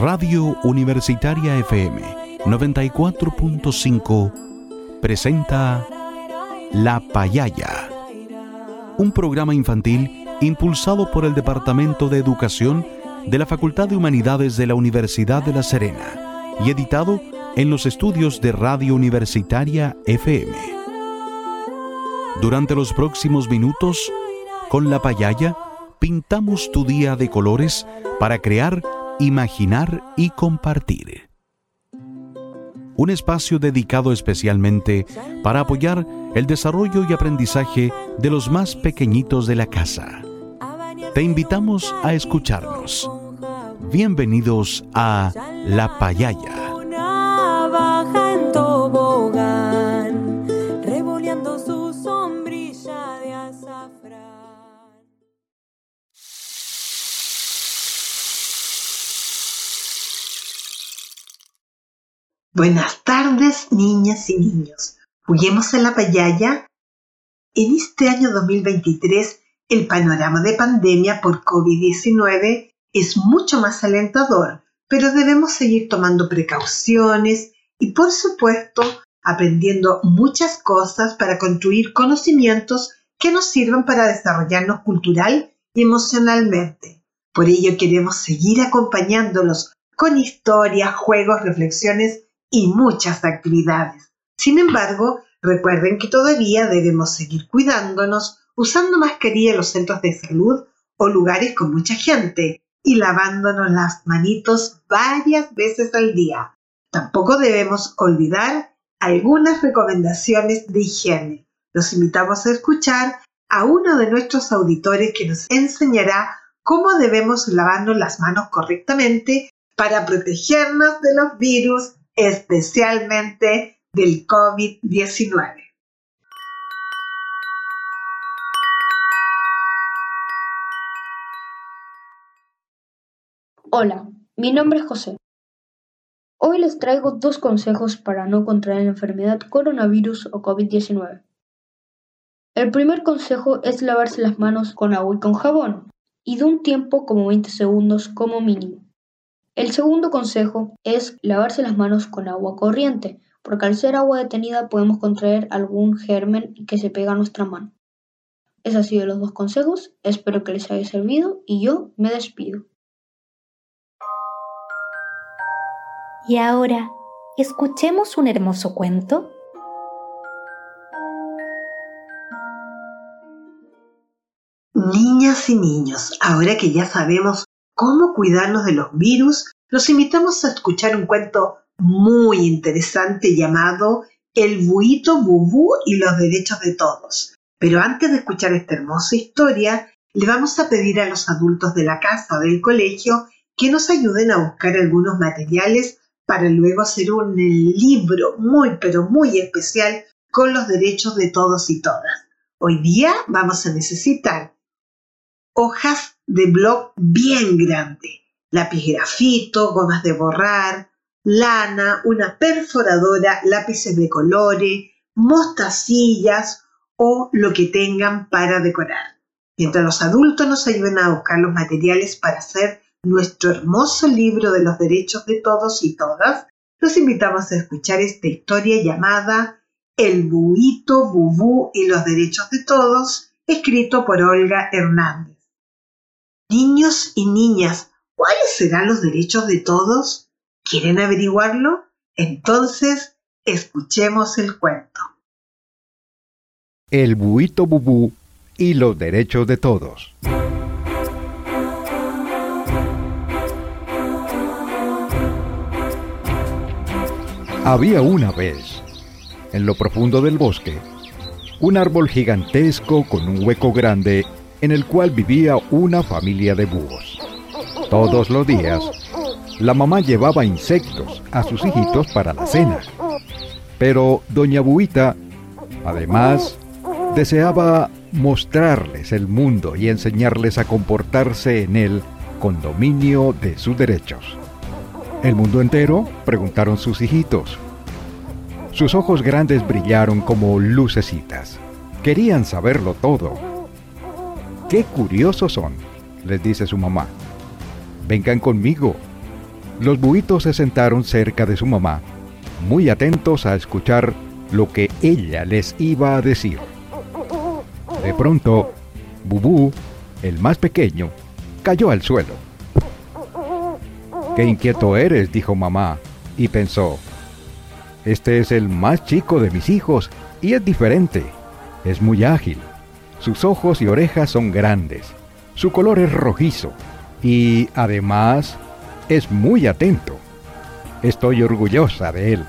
Radio Universitaria FM 94.5 presenta La Payaya, un programa infantil impulsado por el Departamento de Educación de la Facultad de Humanidades de la Universidad de La Serena y editado en los estudios de Radio Universitaria FM. Durante los próximos minutos, con La Payaya, pintamos tu día de colores para crear, imaginar y compartir. Un espacio dedicado especialmente para apoyar el desarrollo y aprendizaje de los más pequeñitos de la casa. Te invitamos a escucharnos. Bienvenidos a La Payaya. Buenas tardes, niñas y niños. Juguemos a la payaya. En este año 2023, el panorama de pandemia por COVID-19 es mucho más alentador, pero debemos seguir tomando precauciones y, por supuesto, aprendiendo muchas cosas para construir conocimientos que nos sirvan para desarrollarnos cultural y emocionalmente. Por ello queremos seguir acompañándolos con historias, juegos, reflexiones y muchas actividades. Sin embargo, recuerden que todavía debemos seguir cuidándonos usando mascarilla en los centros de salud o lugares con mucha gente y lavándonos las manitos varias veces al día. Tampoco debemos olvidar algunas recomendaciones de higiene. Los invitamos a escuchar a uno de nuestros auditores que nos enseñará cómo debemos lavarnos las manos correctamente para protegernos de los virus especialmente del COVID-19. Hola, mi nombre es José. Hoy les traigo dos consejos para no contraer la enfermedad coronavirus o COVID-19. El primer consejo es lavarse las manos con agua y con jabón, y de un tiempo como 20 segundos como mínimo. El segundo consejo es lavarse las manos con agua corriente, porque al ser agua detenida podemos contraer algún germen que se pega a nuestra mano. Esos han sido los dos consejos, espero que les haya servido y yo me despido. Y ahora, escuchemos un hermoso cuento. Niñas y niños, ahora que ya sabemos cómo cuidarnos de los virus, los invitamos a escuchar un cuento muy interesante llamado El buito bubú y los derechos de todos. Pero antes de escuchar esta hermosa historia, le vamos a pedir a los adultos de la casa o del colegio que nos ayuden a buscar algunos materiales para luego hacer un libro muy pero muy especial con los derechos de todos y todas. Hoy día vamos a necesitar hojas de blog bien grande, lápiz grafito, gomas de borrar, lana, una perforadora, lápices de colores, mostacillas o lo que tengan para decorar. Mientras los adultos nos ayuden a buscar los materiales para hacer nuestro hermoso libro de los derechos de todos y todas, los invitamos a escuchar esta historia llamada El buito, bubú y los derechos de todos, escrito por Olga Hernández. Niños y niñas, ¿cuáles serán los derechos de todos? ¿Quieren averiguarlo? Entonces, escuchemos el cuento. El buito bubú y los derechos de todos. Había una vez, en lo profundo del bosque, un árbol gigantesco con un hueco grande en el cual vivía una familia de búhos. Todos los días, la mamá llevaba insectos a sus hijitos para la cena. Pero doña Buita, además, deseaba mostrarles el mundo y enseñarles a comportarse en él con dominio de sus derechos. ¿El mundo entero? preguntaron sus hijitos. Sus ojos grandes brillaron como lucecitas. Querían saberlo todo ¡Qué curiosos son! les dice su mamá. Vengan conmigo. Los buitos se sentaron cerca de su mamá, muy atentos a escuchar lo que ella les iba a decir. De pronto, Bubú, el más pequeño, cayó al suelo. Qué inquieto eres, dijo mamá, y pensó, este es el más chico de mis hijos y es diferente. Es muy ágil. Sus ojos y orejas son grandes. Su color es rojizo y además es muy atento. Estoy orgullosa de él.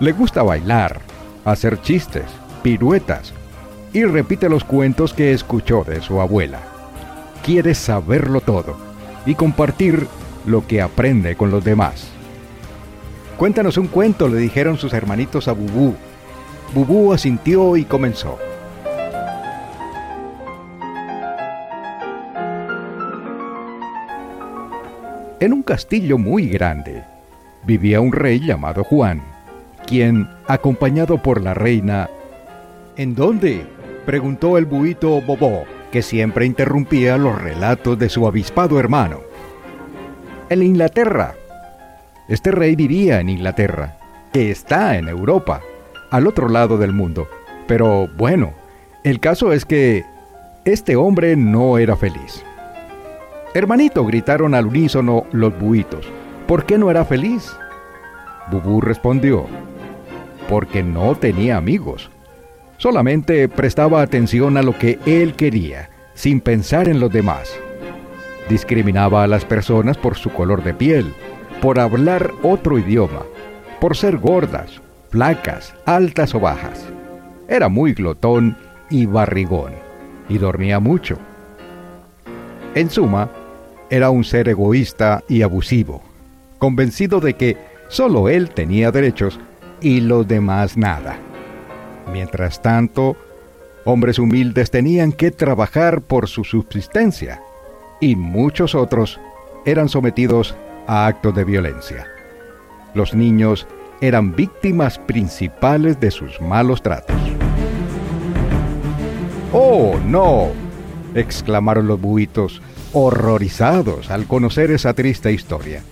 Le gusta bailar, hacer chistes, piruetas y repite los cuentos que escuchó de su abuela. Quiere saberlo todo y compartir lo que aprende con los demás. Cuéntanos un cuento, le dijeron sus hermanitos a Bubú. Bubú asintió y comenzó. En un castillo muy grande vivía un rey llamado Juan, quien, acompañado por la reina... ¿En dónde? preguntó el buito Bobó, que siempre interrumpía los relatos de su avispado hermano. En Inglaterra. Este rey vivía en Inglaterra, que está en Europa, al otro lado del mundo. Pero bueno, el caso es que este hombre no era feliz. Hermanito, gritaron al unísono los buitos. ¿Por qué no era feliz? Bubú respondió, porque no tenía amigos. Solamente prestaba atención a lo que él quería, sin pensar en los demás. Discriminaba a las personas por su color de piel, por hablar otro idioma, por ser gordas, flacas, altas o bajas. Era muy glotón y barrigón, y dormía mucho. En suma, era un ser egoísta y abusivo, convencido de que solo él tenía derechos y los demás nada. Mientras tanto, hombres humildes tenían que trabajar por su subsistencia y muchos otros eran sometidos a actos de violencia. Los niños eran víctimas principales de sus malos tratos. ¡Oh, no! exclamaron los buitos horrorizados al conocer esa triste historia.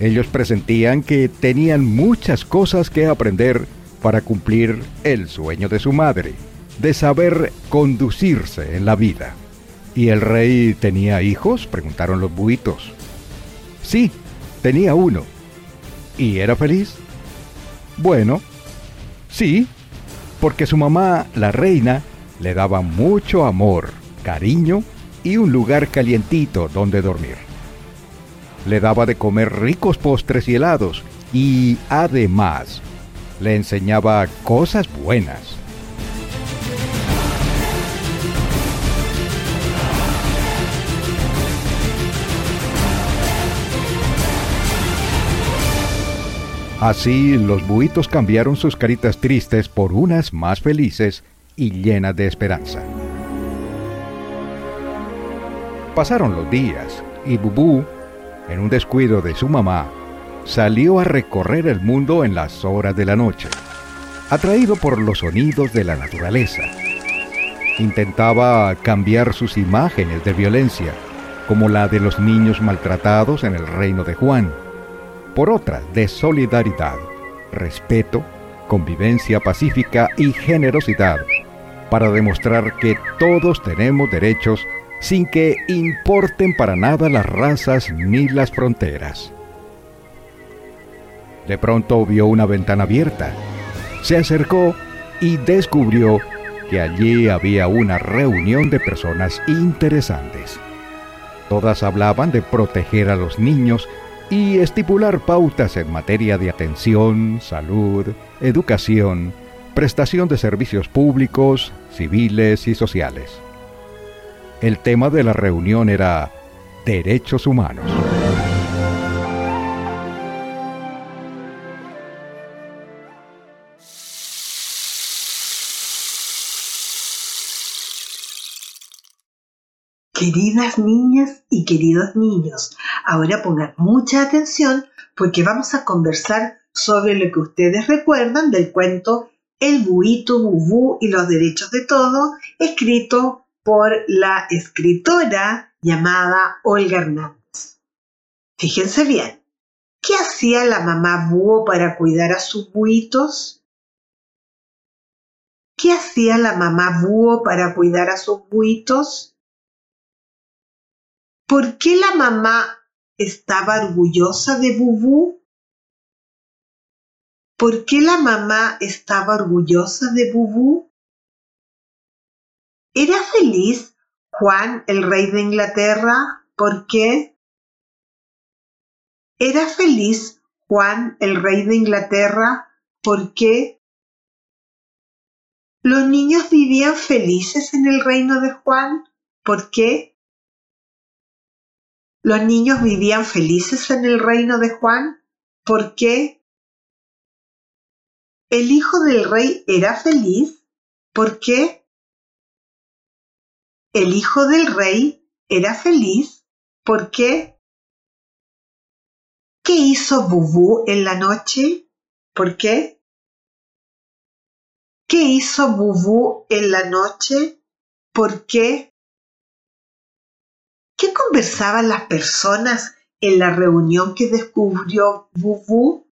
Ellos presentían que tenían muchas cosas que aprender para cumplir el sueño de su madre, de saber conducirse en la vida. ¿Y el rey tenía hijos? preguntaron los buitos. Sí, tenía uno. ¿Y era feliz? Bueno, sí, porque su mamá, la reina, le daba mucho amor, cariño y un lugar calientito donde dormir. Le daba de comer ricos postres y helados y además le enseñaba cosas buenas. Así los buitos cambiaron sus caritas tristes por unas más felices y llenas de esperanza. Pasaron los días y Bubú, en un descuido de su mamá, salió a recorrer el mundo en las horas de la noche, atraído por los sonidos de la naturaleza. Intentaba cambiar sus imágenes de violencia, como la de los niños maltratados en el reino de Juan, por otras de solidaridad, respeto, convivencia pacífica y generosidad, para demostrar que todos tenemos derechos sin que importen para nada las razas ni las fronteras. De pronto vio una ventana abierta. Se acercó y descubrió que allí había una reunión de personas interesantes. Todas hablaban de proteger a los niños y estipular pautas en materia de atención, salud, educación, prestación de servicios públicos, civiles y sociales. El tema de la reunión era derechos humanos. Queridas niñas y queridos niños, ahora pongan mucha atención porque vamos a conversar sobre lo que ustedes recuerdan del cuento El buito bubú y los derechos de todo, escrito por la escritora llamada Olga Hernández. Fíjense bien, ¿qué hacía la mamá búho para cuidar a sus buitos? ¿Qué hacía la mamá búho para cuidar a sus buitos? ¿Por qué la mamá estaba orgullosa de Bubú? ¿Por qué la mamá estaba orgullosa de Bubú? ¿Era feliz Juan, el rey de Inglaterra? ¿Por qué? ¿Era feliz Juan, el rey de Inglaterra? ¿Por qué? ¿Los niños vivían felices en el reino de Juan? ¿Por qué? ¿Los niños vivían felices en el reino de Juan? ¿Por qué? ¿El hijo del rey era feliz? ¿Por qué? ¿El hijo del rey era feliz? ¿Por qué? ¿Qué hizo Bubú en la noche? ¿Por qué? ¿Qué hizo Bubú en la noche? ¿Por qué? ¿Qué conversaban las personas en la reunión que descubrió Bubú?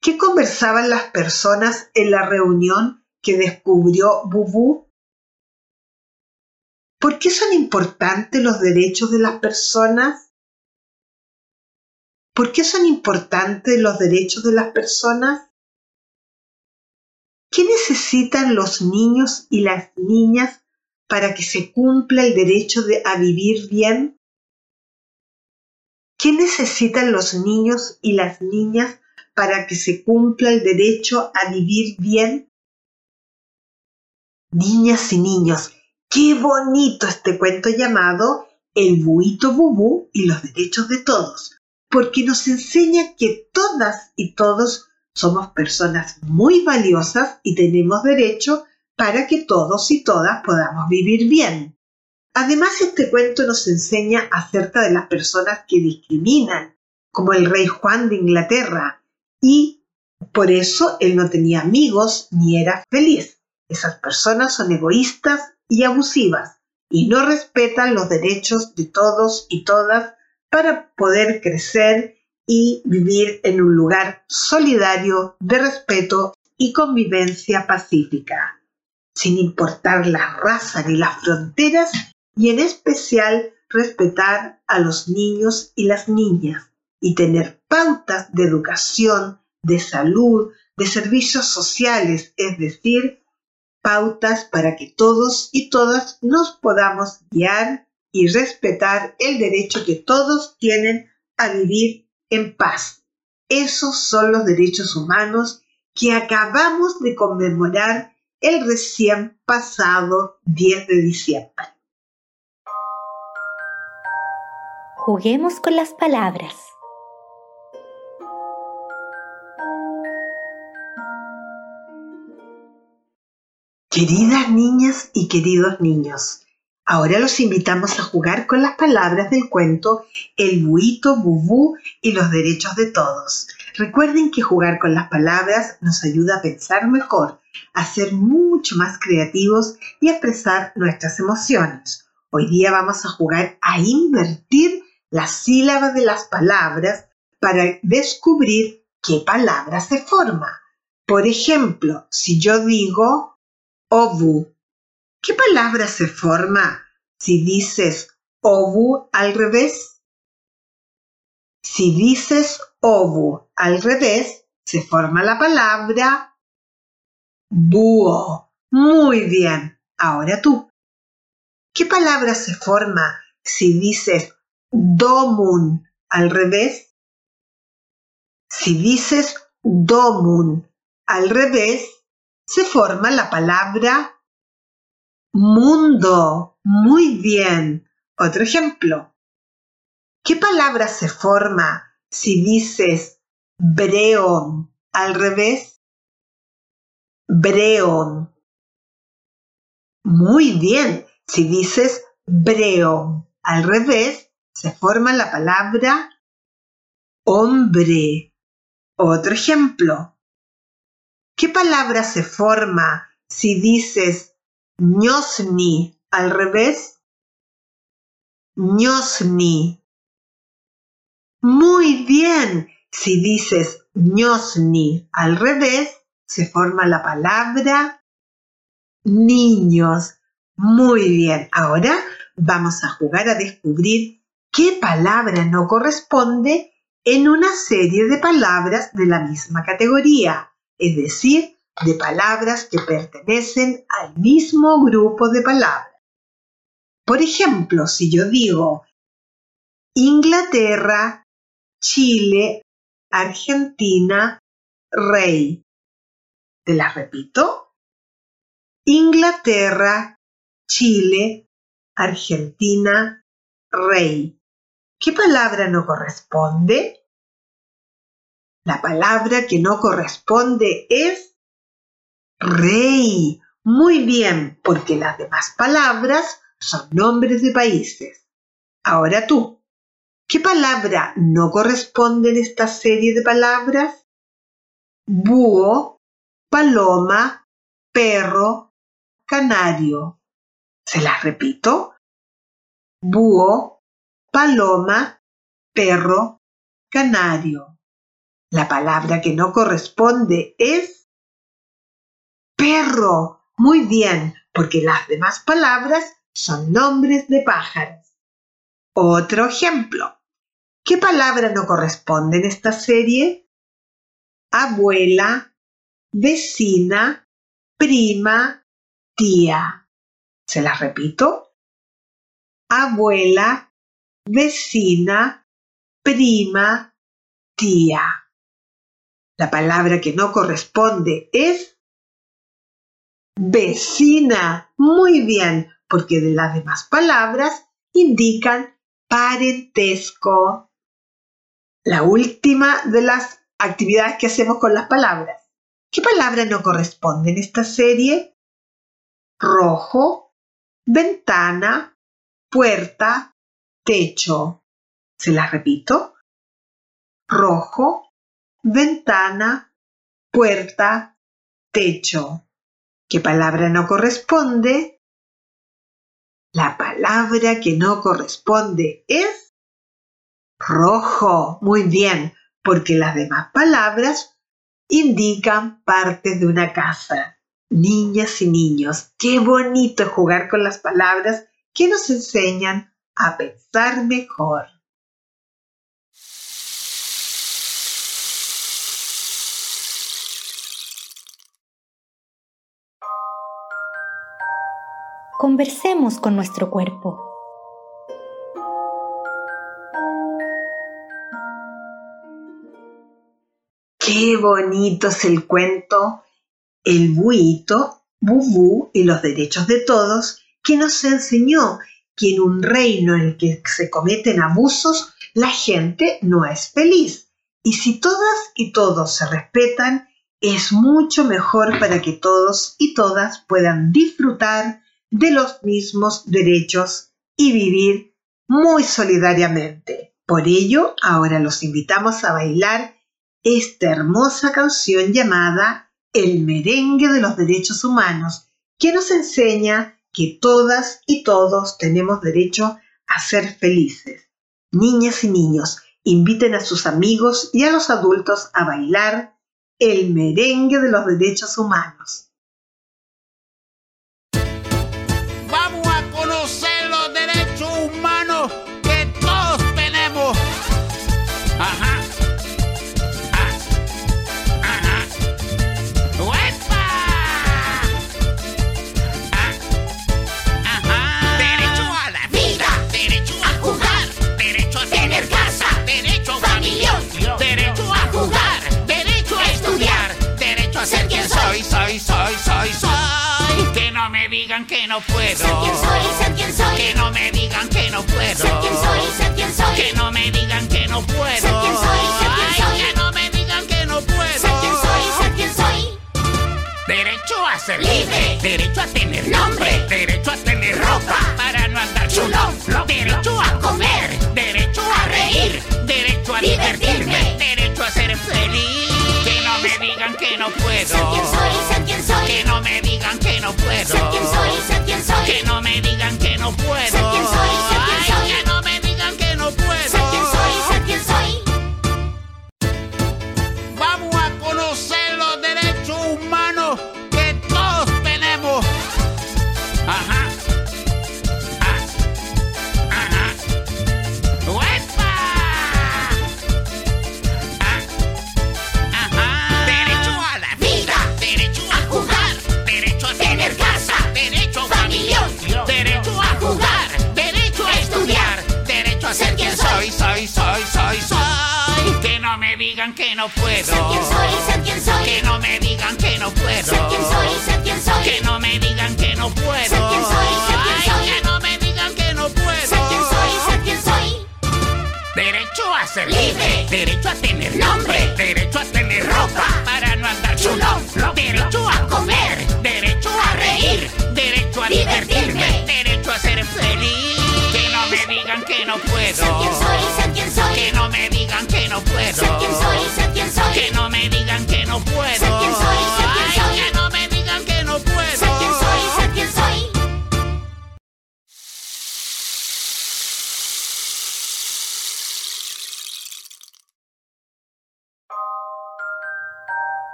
¿Qué conversaban las personas en la reunión que descubrió Bubú? ¿Por qué son importantes los derechos de las personas? ¿Por qué son importantes los derechos de las personas? ¿Qué necesitan los niños y las niñas para que se cumpla el derecho de, a vivir bien? ¿Qué necesitan los niños y las niñas para que se cumpla el derecho a vivir bien? Niñas y niños, qué bonito este cuento llamado El buito bubú y los derechos de todos, porque nos enseña que todas y todos somos personas muy valiosas y tenemos derecho para que todos y todas podamos vivir bien. Además, este cuento nos enseña acerca de las personas que discriminan, como el rey Juan de Inglaterra, y por eso él no tenía amigos ni era feliz. Esas personas son egoístas y abusivas y no respetan los derechos de todos y todas para poder crecer y vivir en un lugar solidario de respeto y convivencia pacífica. Sin importar la raza ni las fronteras y en especial respetar a los niños y las niñas y tener pautas de educación, de salud, de servicios sociales, es decir, pautas para que todos y todas nos podamos guiar y respetar el derecho que todos tienen a vivir en paz. Esos son los derechos humanos que acabamos de conmemorar el recién pasado 10 de diciembre. Juguemos con las palabras. Queridas niñas y queridos niños, ahora los invitamos a jugar con las palabras del cuento El buito, bubú y los derechos de todos. Recuerden que jugar con las palabras nos ayuda a pensar mejor a ser mucho más creativos y a expresar nuestras emociones. Hoy día vamos a jugar a invertir las sílabas de las palabras para descubrir qué palabra se forma. Por ejemplo, si yo digo ovu, ¿qué palabra se forma si dices ovu al revés? Si dices ovu al revés, se forma la palabra Búho. Muy bien. Ahora tú. ¿Qué palabra se forma si dices domun al revés? Si dices domun al revés, se forma la palabra mundo. Muy bien. Otro ejemplo. ¿Qué palabra se forma si dices breon al revés? Breon. Muy bien. Si dices breon al revés, se forma la palabra hombre. Otro ejemplo. ¿Qué palabra se forma si dices ñosni al revés? ñosni. Muy bien. Si dices ñosni al revés, se forma la palabra niños. Muy bien. Ahora vamos a jugar a descubrir qué palabra no corresponde en una serie de palabras de la misma categoría, es decir, de palabras que pertenecen al mismo grupo de palabras. Por ejemplo, si yo digo Inglaterra, Chile, Argentina, Rey. ¿Te las repito? Inglaterra, Chile, Argentina, Rey. ¿Qué palabra no corresponde? La palabra que no corresponde es rey. Muy bien, porque las demás palabras son nombres de países. Ahora tú, ¿qué palabra no corresponde en esta serie de palabras? Búho, paloma, perro, canario. ¿Se las repito? Búho, paloma, perro, canario. La palabra que no corresponde es perro. Muy bien, porque las demás palabras son nombres de pájaros. Otro ejemplo. ¿Qué palabra no corresponde en esta serie? Abuela, vecina, prima, tía. ¿Se las repito? Abuela, vecina, prima, tía. La palabra que no corresponde es vecina. Muy bien, porque de las demás palabras indican parentesco. La última de las actividades que hacemos con las palabras. ¿Qué palabra no corresponde en esta serie? Rojo, ventana, puerta, techo. ¿Se las repito? Rojo, ventana, puerta, techo. ¿Qué palabra no corresponde? La palabra que no corresponde es rojo. Muy bien, porque las demás palabras indican partes de una casa. Niñas y niños, qué bonito jugar con las palabras que nos enseñan a pensar mejor. Conversemos con nuestro cuerpo. Qué bonito es el cuento El buito, Bubú y los derechos de todos, que nos enseñó que en un reino en el que se cometen abusos, la gente no es feliz. Y si todas y todos se respetan, es mucho mejor para que todos y todas puedan disfrutar de los mismos derechos y vivir muy solidariamente. Por ello, ahora los invitamos a bailar esta hermosa canción llamada El merengue de los derechos humanos, que nos enseña que todas y todos tenemos derecho a ser felices. Niñas y niños, inviten a sus amigos y a los adultos a bailar el merengue de los derechos humanos.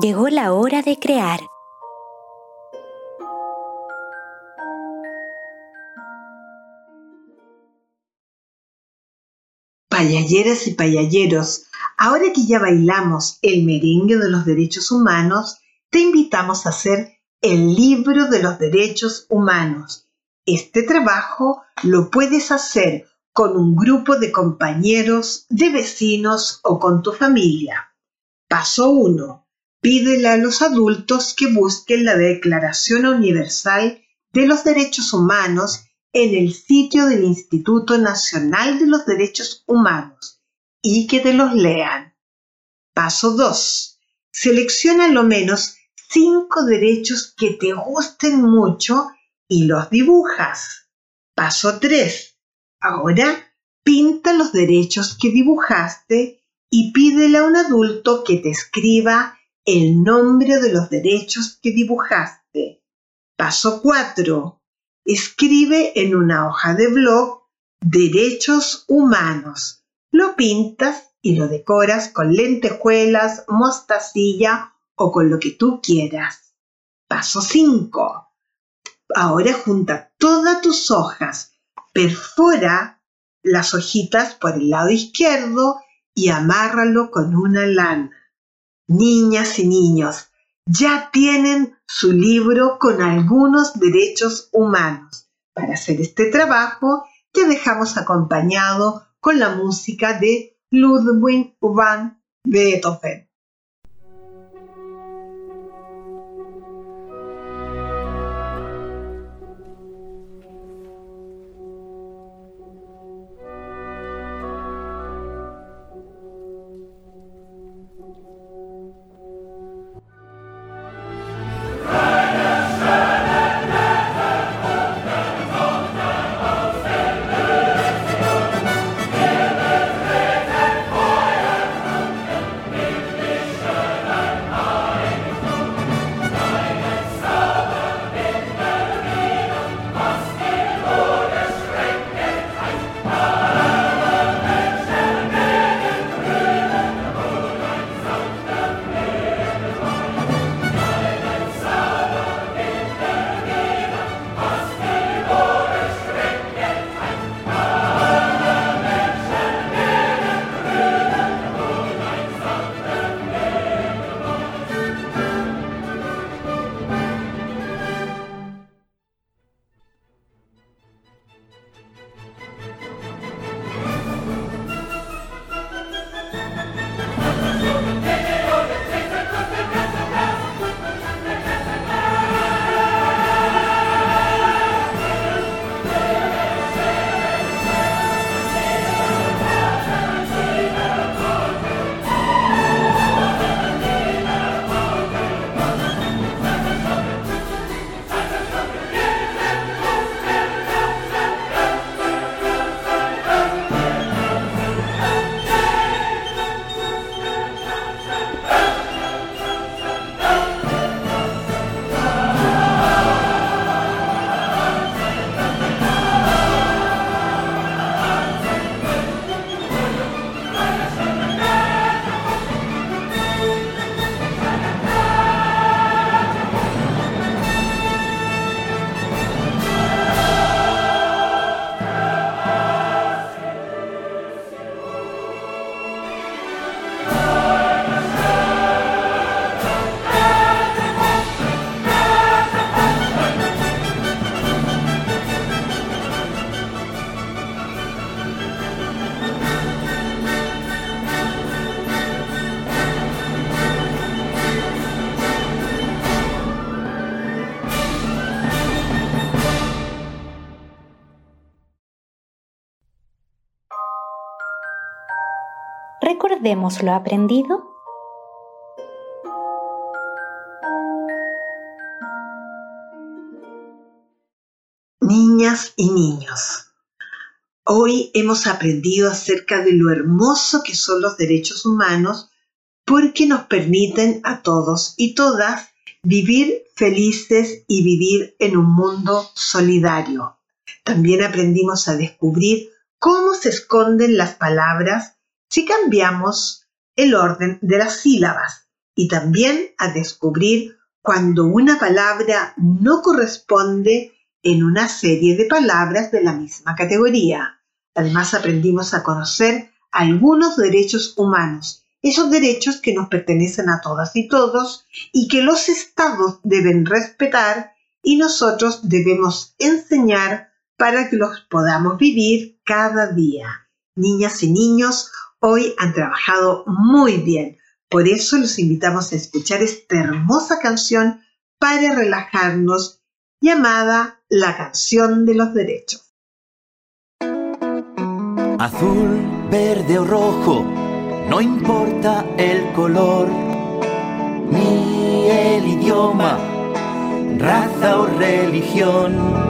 Llegó la hora de crear. Payalleras y payalleros, ahora que ya bailamos el merengue de los derechos humanos, te invitamos a hacer el libro de los derechos humanos. Este trabajo lo puedes hacer con un grupo de compañeros, de vecinos o con tu familia. Paso 1. Pídele a los adultos que busquen la Declaración Universal de los Derechos Humanos en el sitio del Instituto Nacional de los Derechos Humanos y que te los lean. Paso 2. Selecciona lo menos cinco derechos que te gusten mucho y los dibujas. Paso 3. Ahora pinta los derechos que dibujaste y pídele a un adulto que te escriba el nombre de los derechos que dibujaste. Paso 4. Escribe en una hoja de blog derechos humanos. Lo pintas y lo decoras con lentejuelas, mostacilla o con lo que tú quieras. Paso 5. Ahora junta todas tus hojas, perfora las hojitas por el lado izquierdo y amárralo con una lana. Niñas y niños, ya tienen su libro con algunos derechos humanos. Para hacer este trabajo, te dejamos acompañado con la música de Ludwig van Beethoven. Recordemos lo aprendido. Niñas y niños, hoy hemos aprendido acerca de lo hermoso que son los derechos humanos porque nos permiten a todos y todas vivir felices y vivir en un mundo solidario. También aprendimos a descubrir cómo se esconden las palabras si cambiamos el orden de las sílabas y también a descubrir cuando una palabra no corresponde en una serie de palabras de la misma categoría. Además aprendimos a conocer algunos derechos humanos, esos derechos que nos pertenecen a todas y todos y que los estados deben respetar y nosotros debemos enseñar para que los podamos vivir cada día. Niñas y niños, hoy han trabajado muy bien. Por eso los invitamos a escuchar esta hermosa canción para relajarnos llamada La canción de los derechos. Azul, verde o rojo, no importa el color, ni el idioma, raza o religión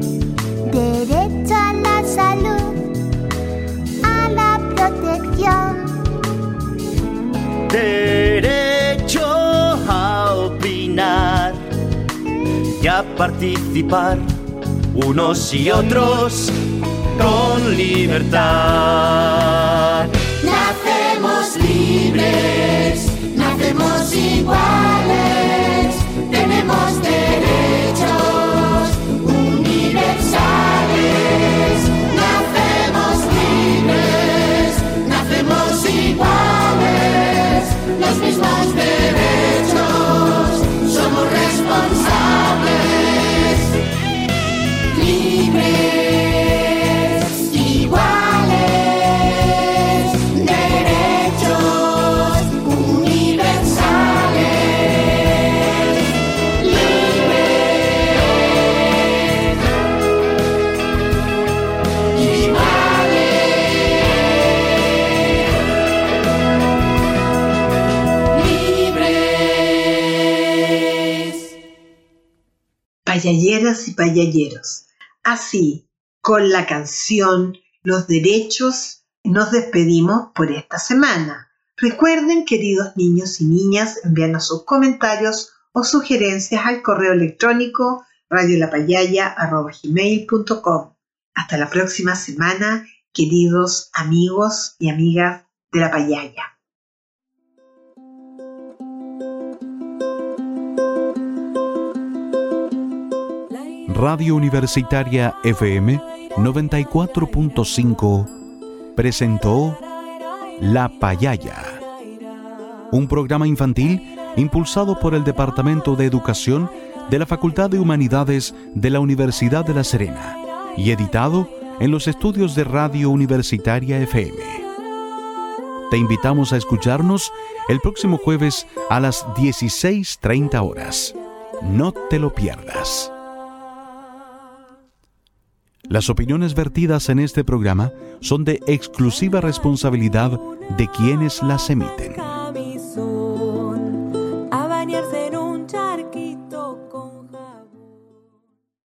participar unos y otros con libertad. Nacemos libres, nacemos iguales, tenemos derechos universales. Nacemos libres, nacemos iguales, los mismos derechos, Libres, iguales, derechos universales. Libres, iguales. Libres. Payalleras y payalleros. Así, con la canción Los Derechos, nos despedimos por esta semana. Recuerden, queridos niños y niñas, enviarnos sus comentarios o sugerencias al correo electrónico radiolapayaya.com. Hasta la próxima semana, queridos amigos y amigas de la payaya. Radio Universitaria FM 94.5 presentó La Payaya, un programa infantil impulsado por el Departamento de Educación de la Facultad de Humanidades de la Universidad de La Serena y editado en los estudios de Radio Universitaria FM. Te invitamos a escucharnos el próximo jueves a las 16.30 horas. No te lo pierdas. Las opiniones vertidas en este programa son de exclusiva responsabilidad de quienes las emiten.